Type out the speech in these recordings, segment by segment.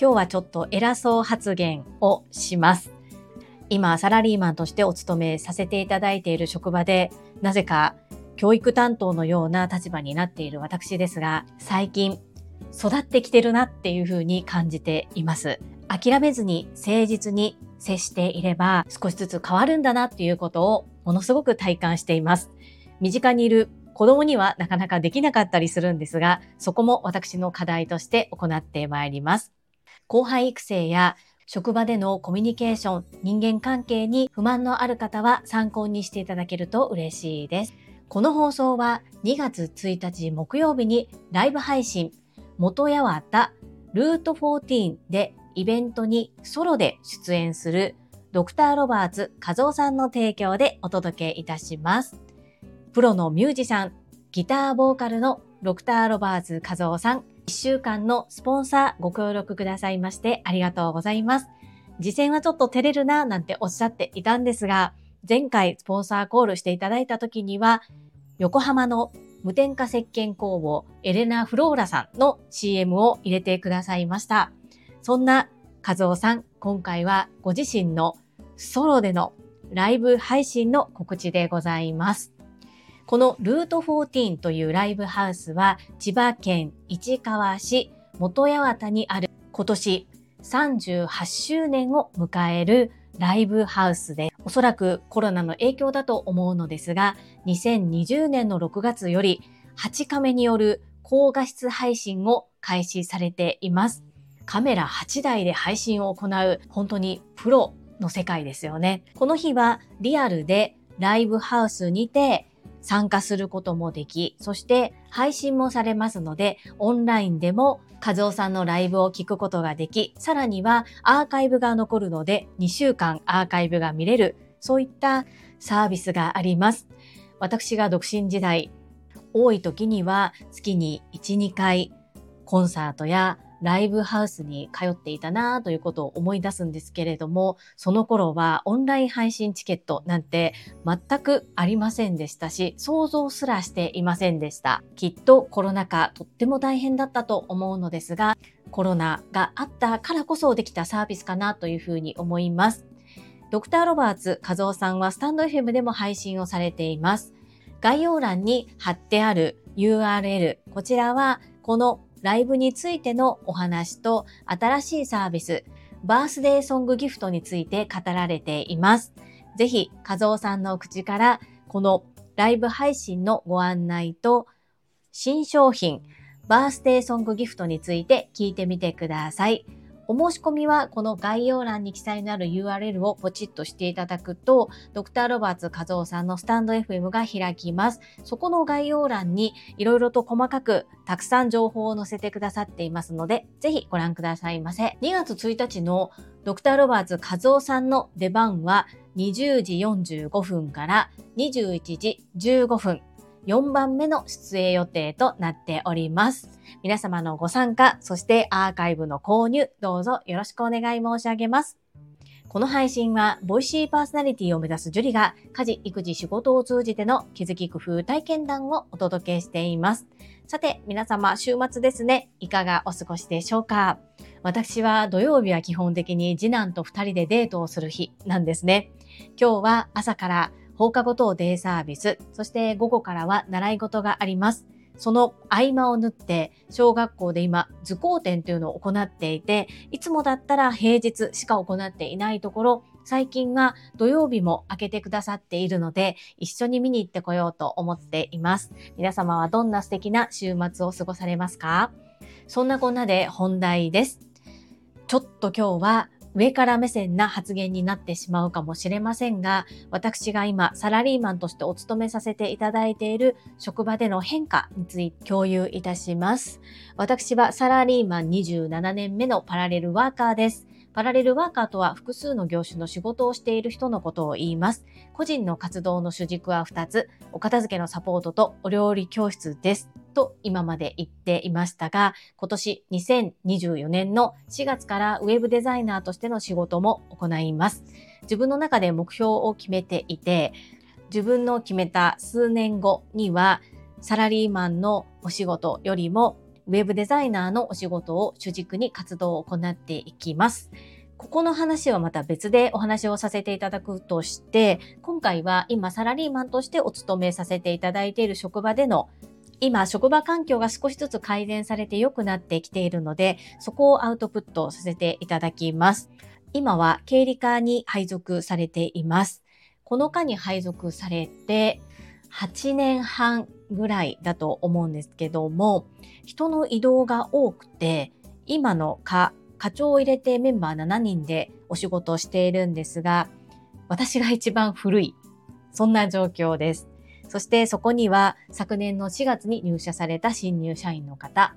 今日はちょっと偉そう発言をします。今、サラリーマンとしてお勤めさせていただいている職場で、なぜか教育担当のような立場になっている私ですが、最近育ってきてるなっていうふうに感じています。諦めずに誠実に接していれば少しずつ変わるんだなっていうことをものすごく体感しています。身近にいる子供にはなかなかできなかったりするんですが、そこも私の課題として行ってまいります。後輩育成や職場でのコミュニケーション、人間関係に不満のある方は参考にしていただけると嬉しいです。この放送は2月1日木曜日にライブ配信、元八幡ルート14でイベントにソロで出演するドクターロバーツ和夫さんの提供でお届けいたします。プロのミュージシャン、ギターボーカルのドクターロバーツ和夫さん、1週間のスポンサーご協力くださいましてありがとうございます。次戦はちょっと照れるななんておっしゃっていたんですが、前回スポンサーコールしていただいた時には、横浜の無添加石鹸工房エレナ・フローラさんの CM を入れてくださいました。そんな和夫さん、今回はご自身のソロでのライブ配信の告知でございます。このルート14というライブハウスは千葉県市川市元八幡にある今年38周年を迎えるライブハウスで、おそらくコロナの影響だと思うのですが、2020年の6月より8カメによる高画質配信を開始されています。カメラ8台で配信を行う本当にプロの世界ですよね。この日はリアルでライブハウスにて参加することもでき、そして配信もされますので、オンラインでも和夫さんのライブを聞くことができ、さらにはアーカイブが残るので、2週間アーカイブが見れる、そういったサービスがあります。私が独身時代、多い時には月に1、2回コンサートやライブハウスに通っていたなということを思い出すんですけれども、その頃はオンライン配信チケットなんて全くありませんでしたし、想像すらしていませんでした。きっとコロナ禍とっても大変だったと思うのですが、コロナがあったからこそできたサービスかなというふうに思います。ドクターロバーツ和夫さんはスタンド FM でも配信をされています。概要欄に貼ってある URL、こちらはこのライブについてのお話と新しいサービス、バースデーソングギフトについて語られています。ぜひ、和夫さんの口からこのライブ配信のご案内と新商品、バースデーソングギフトについて聞いてみてください。お申し込みはこの概要欄に記載のある URL をポチッとしていただくと、ドクターロバーツ和夫さんのスタンド FM が開きます。そこの概要欄にいろいろと細かくたくさん情報を載せてくださっていますので、ぜひご覧くださいませ。2月1日のドクターロバーツ和夫さんの出番は20時45分から21時15分。4番目の出演予定となっております。皆様のご参加、そしてアーカイブの購入、どうぞよろしくお願い申し上げます。この配信は、ボイシーパーソナリティを目指すジュリが、家事、育児、仕事を通じての気づき工夫体験談をお届けしています。さて、皆様、週末ですね。いかがお過ごしでしょうか？私は土曜日は基本的に次男と二人でデートをする日なんですね。今日は朝から放課後等デイサービス、そして午後からは習い事があります。その合間を縫って、小学校で今、図工展というのを行っていて、いつもだったら平日しか行っていないところ、最近は土曜日も開けてくださっているので、一緒に見に行ってこようと思っています。皆様はどんな素敵な週末を過ごされますか？そんなこんなで本題です。ちょっと今日は上から目線な発言になってしまうかもしれませんが、私が今サラリーマンとしてお勤めさせていただいている職場での変化について共有いたします。私はサラリーマン27年目のパラレルワーカーです。パラレルワーカーとは複数の業種の仕事をしている人のことを言います。個人の活動の主軸は2つ、お片付けのサポートとお料理教室です。と今まで言っていましたが、今年2024年の4月からウェブデザイナーとしての仕事も行います。自分の中で目標を決めていて、自分の決めた数年後にはサラリーマンのお仕事よりもウェブデザイナーのお仕事を主軸に活動を行っていきます。ここの話はまた別でお話をさせていただくとして、今回は今サラリーマンとしてお勤めさせていただいている職場での今、職場環境が少しずつ改善されて良くなってきているので、そこをアウトプットさせていただきます。今は経理課に配属されています。この課に配属されて8年半ぐらいだと思うんですけども、人の移動が多くて、今の課、課長を入れてメンバー7人でお仕事をしているんですが、私が一番古い、そんな状況です。そしてそこには昨年の4月に入社された新入社員の方、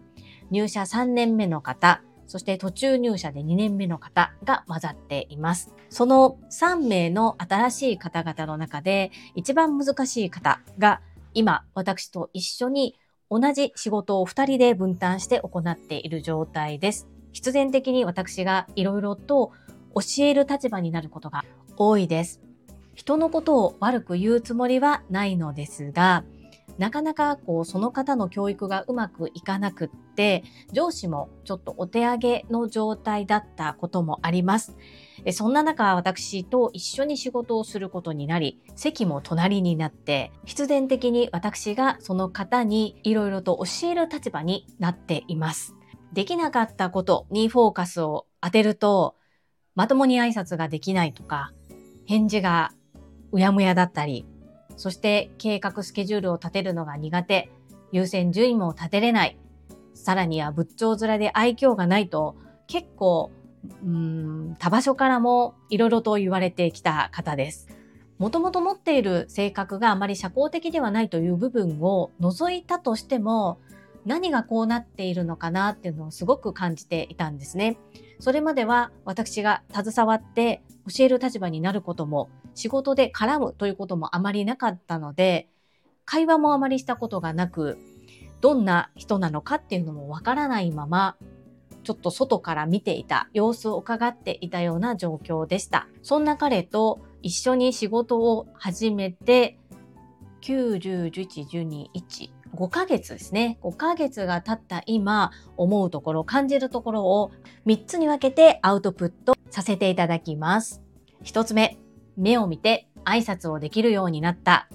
入社3年目の方、そして途中入社で2年目の方が混ざっています。その3名の新しい方々の中で一番難しい方が今私と一緒に同じ仕事を2人で分担して行っている状態です。必然的に私がいろいろと教える立場になることが多いです。人のことを悪く言うつもりはないのですが、なかなかこうその方の教育がうまくいかなくって、上司もちょっとお手上げの状態だったこともあります。そんな中、私と一緒に仕事をすることになり、席も隣になって、必然的に私がその方にいろいろと教える立場になっています。できなかったことにフォーカスを当てると、まともに挨拶ができないとか、返事がうやむやだったり、そして計画スケジュールを立てるのが苦手、優先順位も立てれない、さらには仏頂面で愛嬌がないと結構、うん、他場所からもいろいろと言われてきた方です。もともと持っている性格があまり社交的ではないという部分を除いたとしても、何がこうなっているのかなっていうのをすごく感じていたんですね。それまでは私が携わって教える立場になることも仕事で絡むということもあまりなかったので会話もあまりしたことがなくどんな人なのかっていうのもわからないままちょっと外から見ていた様子を伺っていたような状況でした。そんな彼と一緒に仕事を始めて9、10、11、12、1、5ヶ月ですね。5ヶ月が経った今、思うところ、感じるところを3つに分けてアウトプットさせていただきます。1つ目、目を見て挨拶をできるようになった。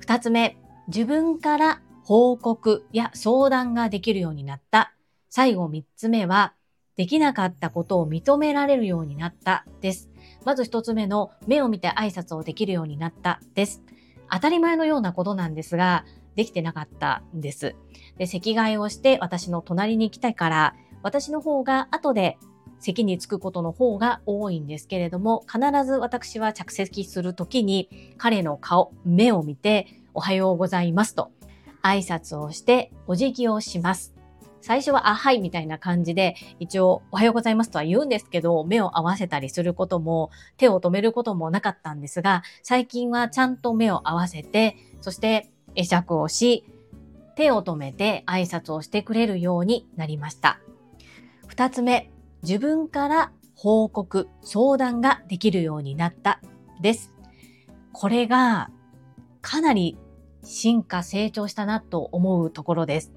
2つ目、自分から報告や相談ができるようになった。最後3つ目は、できなかったことを認められるようになったです。まず1つ目の目を見て挨拶をできるようになったです。当たり前のようなことなんですが、できてなかったんです。で、席替えをして私の隣に来たから、私の方が後で席に着くことの方が多いんですけれども、必ず私は着席するときに彼の顔、目を見て、おはようございますと挨拶をしてお辞儀をします。最初はあはいみたいな感じで一応おはようございますとは言うんですけど目を合わせたりすることも手を止めることもなかったんですが最近はちゃんと目を合わせてそして会釈をし、手を止めて挨拶をしてくれるようになりました。二つ目、自分から報告、相談ができるようになったです。これがかなり進化成長したなと思うところです。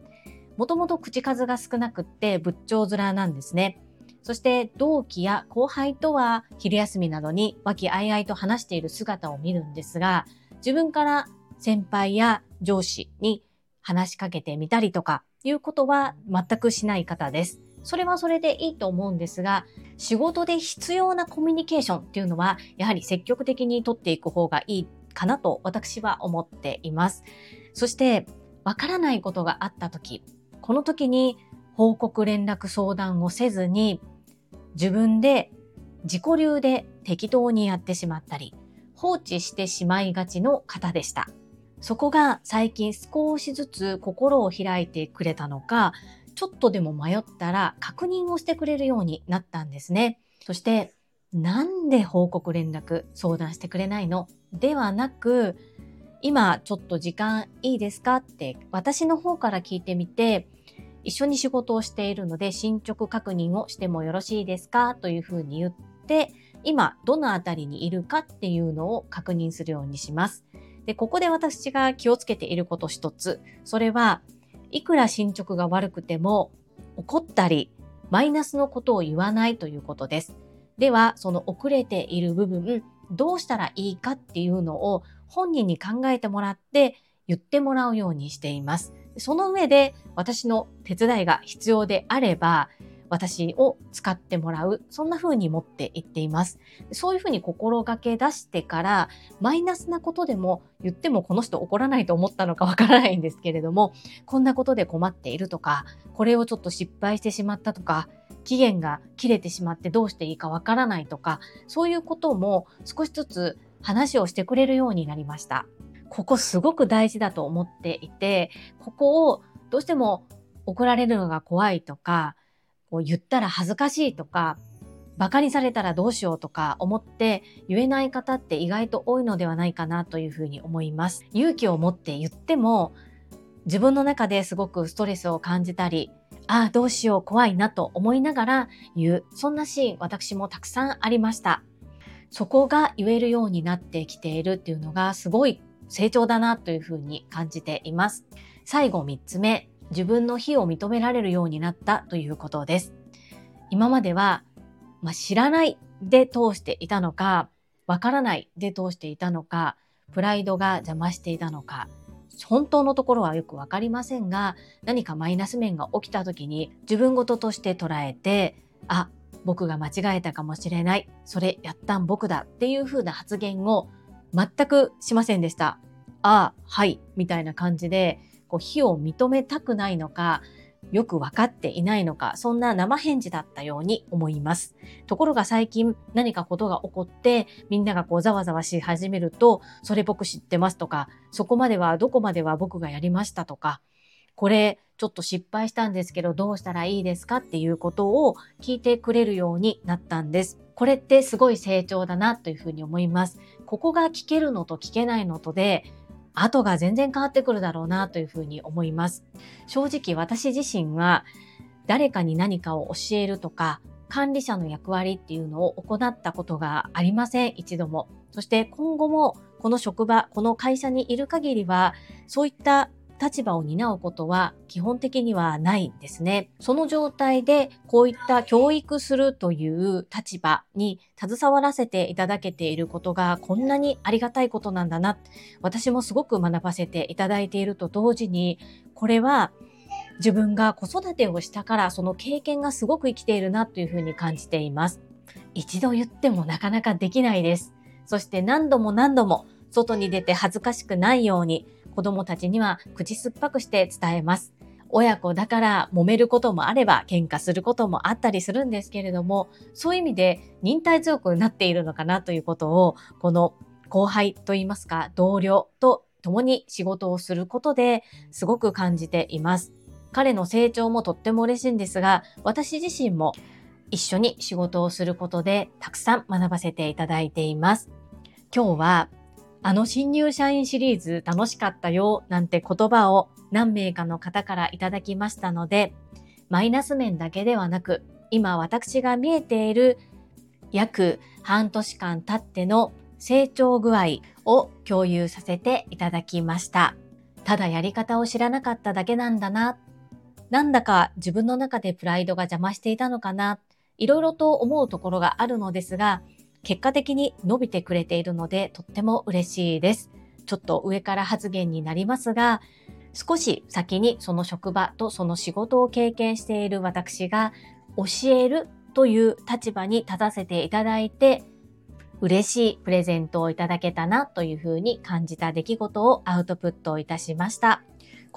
もともと口数が少なくって仏頂面なんですね。そして同期や後輩とは昼休みなどに和気あいあいと話している姿を見るんですが、自分から先輩や上司に話しかけてみたりとかいうことは全くしない方です。それはそれでいいと思うんですが、仕事で必要なコミュニケーションっていうのは、やはり積極的に取っていく方がいいかなと私は思っています。そして、わからないことがあった時、この時に報告連絡相談をせずに、自分で自己流で適当にやってしまったり、放置してしまいがちの方でした。そこが最近少しずつ心を開いてくれたのか、ちょっとでも迷ったら確認をしてくれるようになったんですね。そして、なんで報告連絡相談してくれないの？ではなく、今ちょっと時間いいですかって私の方から聞いてみて、一緒に仕事をしているので進捗確認をしてもよろしいですか？というふうに言って、今どのあたりにいるかっていうのを確認するようにします。で、ここで私が気をつけていること一つ。それは、いくら進捗が悪くても、怒ったり、マイナスのことを言わないということです。では、その遅れている部分、どうしたらいいかっていうのを本人に考えてもらって言ってもらうようにしています。その上で私の手伝いが必要であれば、私を使ってもらう。そんな風に持っていっています。そういう風に心がけ出してから、マイナスなことでも言ってもこの人怒らないと思ったのかわからないんですけれども、こんなことで困っているとか、これをちょっと失敗してしまったとか、期限が切れてしまってどうしていいかわからないとか、そういうことも少しずつ話をしてくれるようになりました。ここすごく大事だと思っていて、ここをどうしても怒られるのが怖いとか、こう言ったら恥ずかしいとか、馬鹿にされたらどうしようとか思って言えない方って意外と多いのではないかなというふうに思います。勇気を持って言っても自分の中ですごくストレスを感じたり、ああ、どうしよう怖いなと思いながら言う。そんなシーン私もたくさんありました。そこが言えるようになってきているっていうのがすごい成長だなというふうに感じています。最後3つ目、自分の非を認められるようになったということです。今までは、まあ、知らないで通していたのか、わからないで通していたのか、プライドが邪魔していたのか、本当のところはよくわかりませんが、何かマイナス面が起きた時に自分事として捉えて、あ、僕が間違えたかもしれない。それやったん僕だっていう風な発言を全くしませんでした。ああ、はい、みたいな感じで、こう非を認めたくないのか、よく分かっていないのか、そんな生返事だったように思います。ところが最近何かことが起こって、みんながこうざわざわし始めると、それ僕知ってますとか、そこまではどこまでは僕がやりましたとか、これちょっと失敗したんですけどどうしたらいいですかっていうことを聞いてくれるようになったんです。これってすごい成長だなというふうに思います。ここが聞けるのと聞けないのとで後が全然変わってくるだろうなというふうに思います。正直私自身は誰かに何かを教えるとか管理者の役割っていうのを行ったことがありません、一度も。そして今後もこの職場、この会社にいる限りは、そういった立場を担うことは基本的にはないんですね。その状態でこういった教育するという立場に携わらせていただけていることがこんなにありがたいことなんだな。私もすごく学ばせていただいていると同時に、これは自分が子育てをしたからその経験がすごく生きているなというふうに感じています。一度言ってもなかなかできないです。そして何度も何度も外に出て恥ずかしくないように子供たちには口酸っぱくして伝えます。親子だから揉めることもあれば喧嘩することもあったりするんですけれども、そういう意味で忍耐強くなっているのかなということを、この後輩といいますか、同僚と共に仕事をすることですごく感じています。彼の成長もとっても嬉しいんですが、私自身も一緒に仕事をすることでたくさん学ばせていただいています。今日はあの新入社員シリーズ楽しかったよなんて言葉を何名かの方からいただきましたので、マイナス面だけではなく、今私が見えている約半年間経っての成長具合を共有させていただきました。ただやり方を知らなかっただけなんだな。なんだか自分の中でプライドが邪魔していたのかな。いろいろと思うところがあるのですが、結果的に伸びてくれているのでとっても嬉しいです。ちょっと上から発言になりますが、少し先にその職場とその仕事を経験している私が教えるという立場に立たせていただいて、嬉しいプレゼントをいただけたなというふうに感じた出来事をアウトプットいたしました。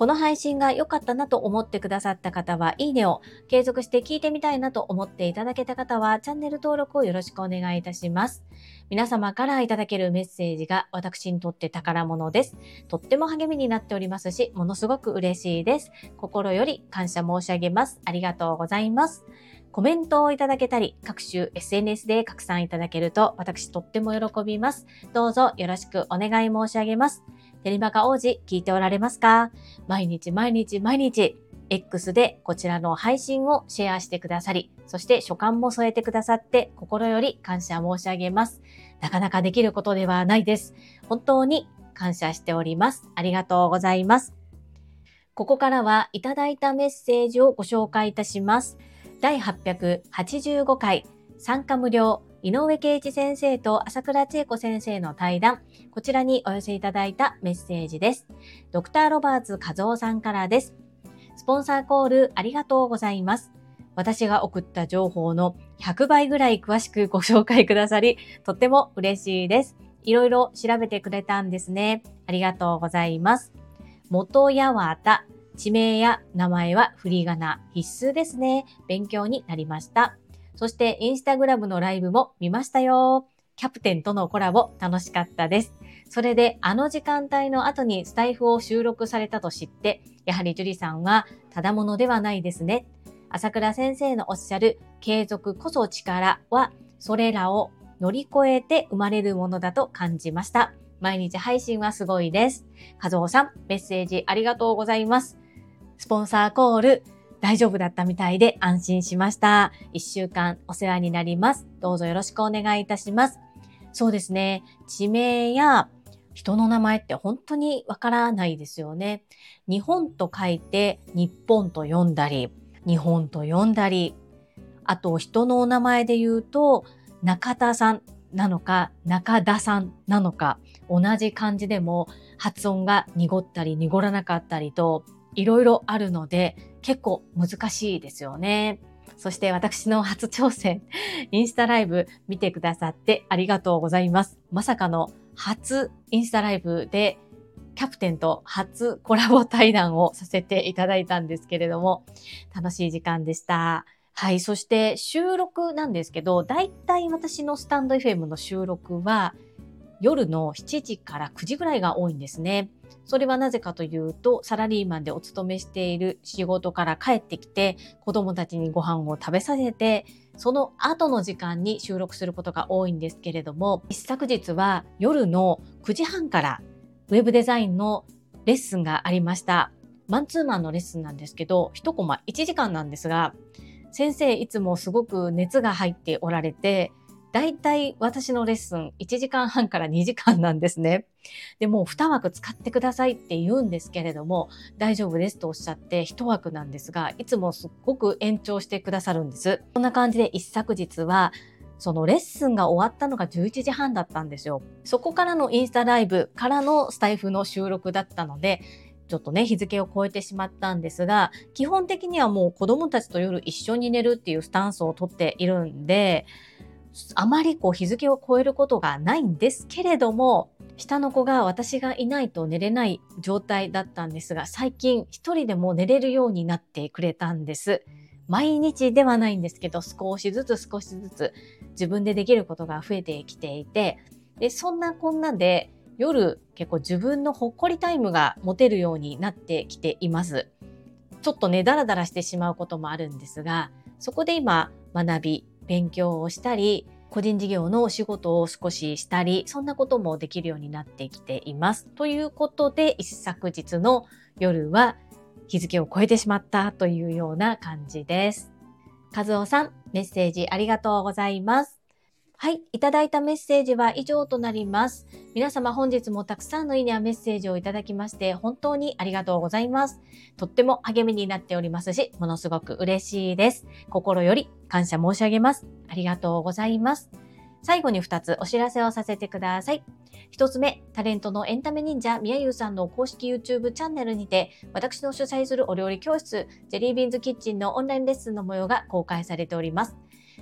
この配信が良かったなと思ってくださった方は、いいねを継続して聞いてみたいなと思っていただけた方は、チャンネル登録をよろしくお願いいたします。皆様からいただけるメッセージが私にとって宝物です。とっても励みになっておりますし、ものすごく嬉しいです。心より感謝申し上げます。ありがとうございます。コメントをいただけたり、各種 SNS で拡散いただけると私とっても喜びます。どうぞよろしくお願い申し上げます。テレマカ王子聞いておられますか？毎日毎日毎日 X でこちらの配信をシェアしてくださり、そして書簡も添えてくださって心より感謝申し上げます。なかなかできることではないです。本当に感謝しております。ありがとうございます。ここからはいただいたメッセージをご紹介いたします。第885回参加無料井上圭一先生と朝倉千恵子先生の対談、こちらにお寄せいただいたメッセージです。ドクターロバーツ和夫さんからです。スポンサーコールありがとうございます。私が送った情報の100倍ぐらい詳しくご紹介くださり、とっても嬉しいです。いろいろ調べてくれたんですね。ありがとうございます。元やわた、地名や名前は振り仮名必須ですね。勉強になりました。そしてインスタグラムのライブも見ましたよ。キャプテンとのコラボ楽しかったです。それであの時間帯の後にスタイフを収録されたと知って、やはり樹里さんはただものではないですね。朝倉先生のおっしゃる継続こそ力は、それらを乗り越えて生まれるものだと感じました。毎日配信はすごいです。和夫さん、メッセージありがとうございます。スポンサーコール、大丈夫だったみたいで安心しました。一週間お世話になります。どうぞよろしくお願いいたします。そうですね。地名や人の名前って本当にわからないですよね。日本と書いて日本と読んだり、日本と読んだり、あと人のお名前で言うと中田さんなのか中田さんなのか同じ漢字でも発音が濁ったり濁らなかったりといろいろあるので結構難しいですよね。そして私の初挑戦、インスタライブ見てくださってありがとうございます。まさかの初インスタライブでキャプテンと初コラボ対談をさせていただいたんですけれども、楽しい時間でした。はい。そして収録なんですけど、だいたい私のスタンド FM の収録は夜の7時から9時ぐらいが多いんですね。それはなぜかというと、サラリーマンでお勤めしている仕事から帰ってきて、子供たちにご飯を食べさせて、その後の時間に収録することが多いんですけれども、一昨日は夜の9時半からウェブデザインのレッスンがありました。マンツーマンのレッスンなんですけど、1コマ1時間なんですが、先生いつもすごく熱が入っておられて、だいたい私のレッスン1時間半から2時間なんですね。で、もう2枠使ってくださいって言うんですけれども、大丈夫ですとおっしゃって1枠なんですが、いつもすっごく延長してくださるんです。こんな感じで一昨日は、そのレッスンが終わったのが11時半だったんですよ。そこからのインスタライブからのスタイフの収録だったので、ちょっとね、日付を超えてしまったんですが、基本的にはもう子供たちと夜一緒に寝るっていうスタンスをとっているんで、あまりこう日付を超えることがないんですけれども、下の子が私がいないと寝れない状態だったんですが、最近一人でも寝れるようになってくれたんです。毎日ではないんですけど、少しずつ少しずつ自分でできることが増えてきていて、で、そんなこんなで夜結構自分のほっこりタイムが持てるようになってきています。ちょっとね、ダラダラしてしまうこともあるんですが、そこで今学び、勉強をしたり、個人事業のお仕事を少ししたり、そんなこともできるようになってきています。ということで、一昨日の夜は日付を超えてしまったというような感じです。和夫さん、メッセージありがとうございます。はい。いただいたメッセージは以上となります。皆様本日もたくさんのいいねやメッセージをいただきまして本当にありがとうございます。とっても励みになっておりますし、ものすごく嬉しいです。心より感謝申し上げます。ありがとうございます。最後に2つお知らせをさせてください。1つ目、タレントのエンタメ忍者みやゆうさんの公式 YouTube チャンネルにて、私の主催するお料理教室、ジェリービーンズキッチンのオンラインレッスンの模様が公開されております。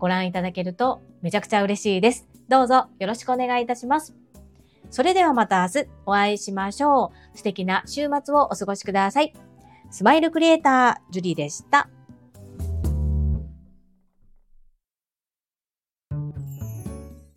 ご覧いただけるとめちゃくちゃ嬉しいです。どうぞよろしくお願いいたします。それではまた明日お会いしましょう。素敵な週末をお過ごしください。スマイルクリエイター、ジュリーでした。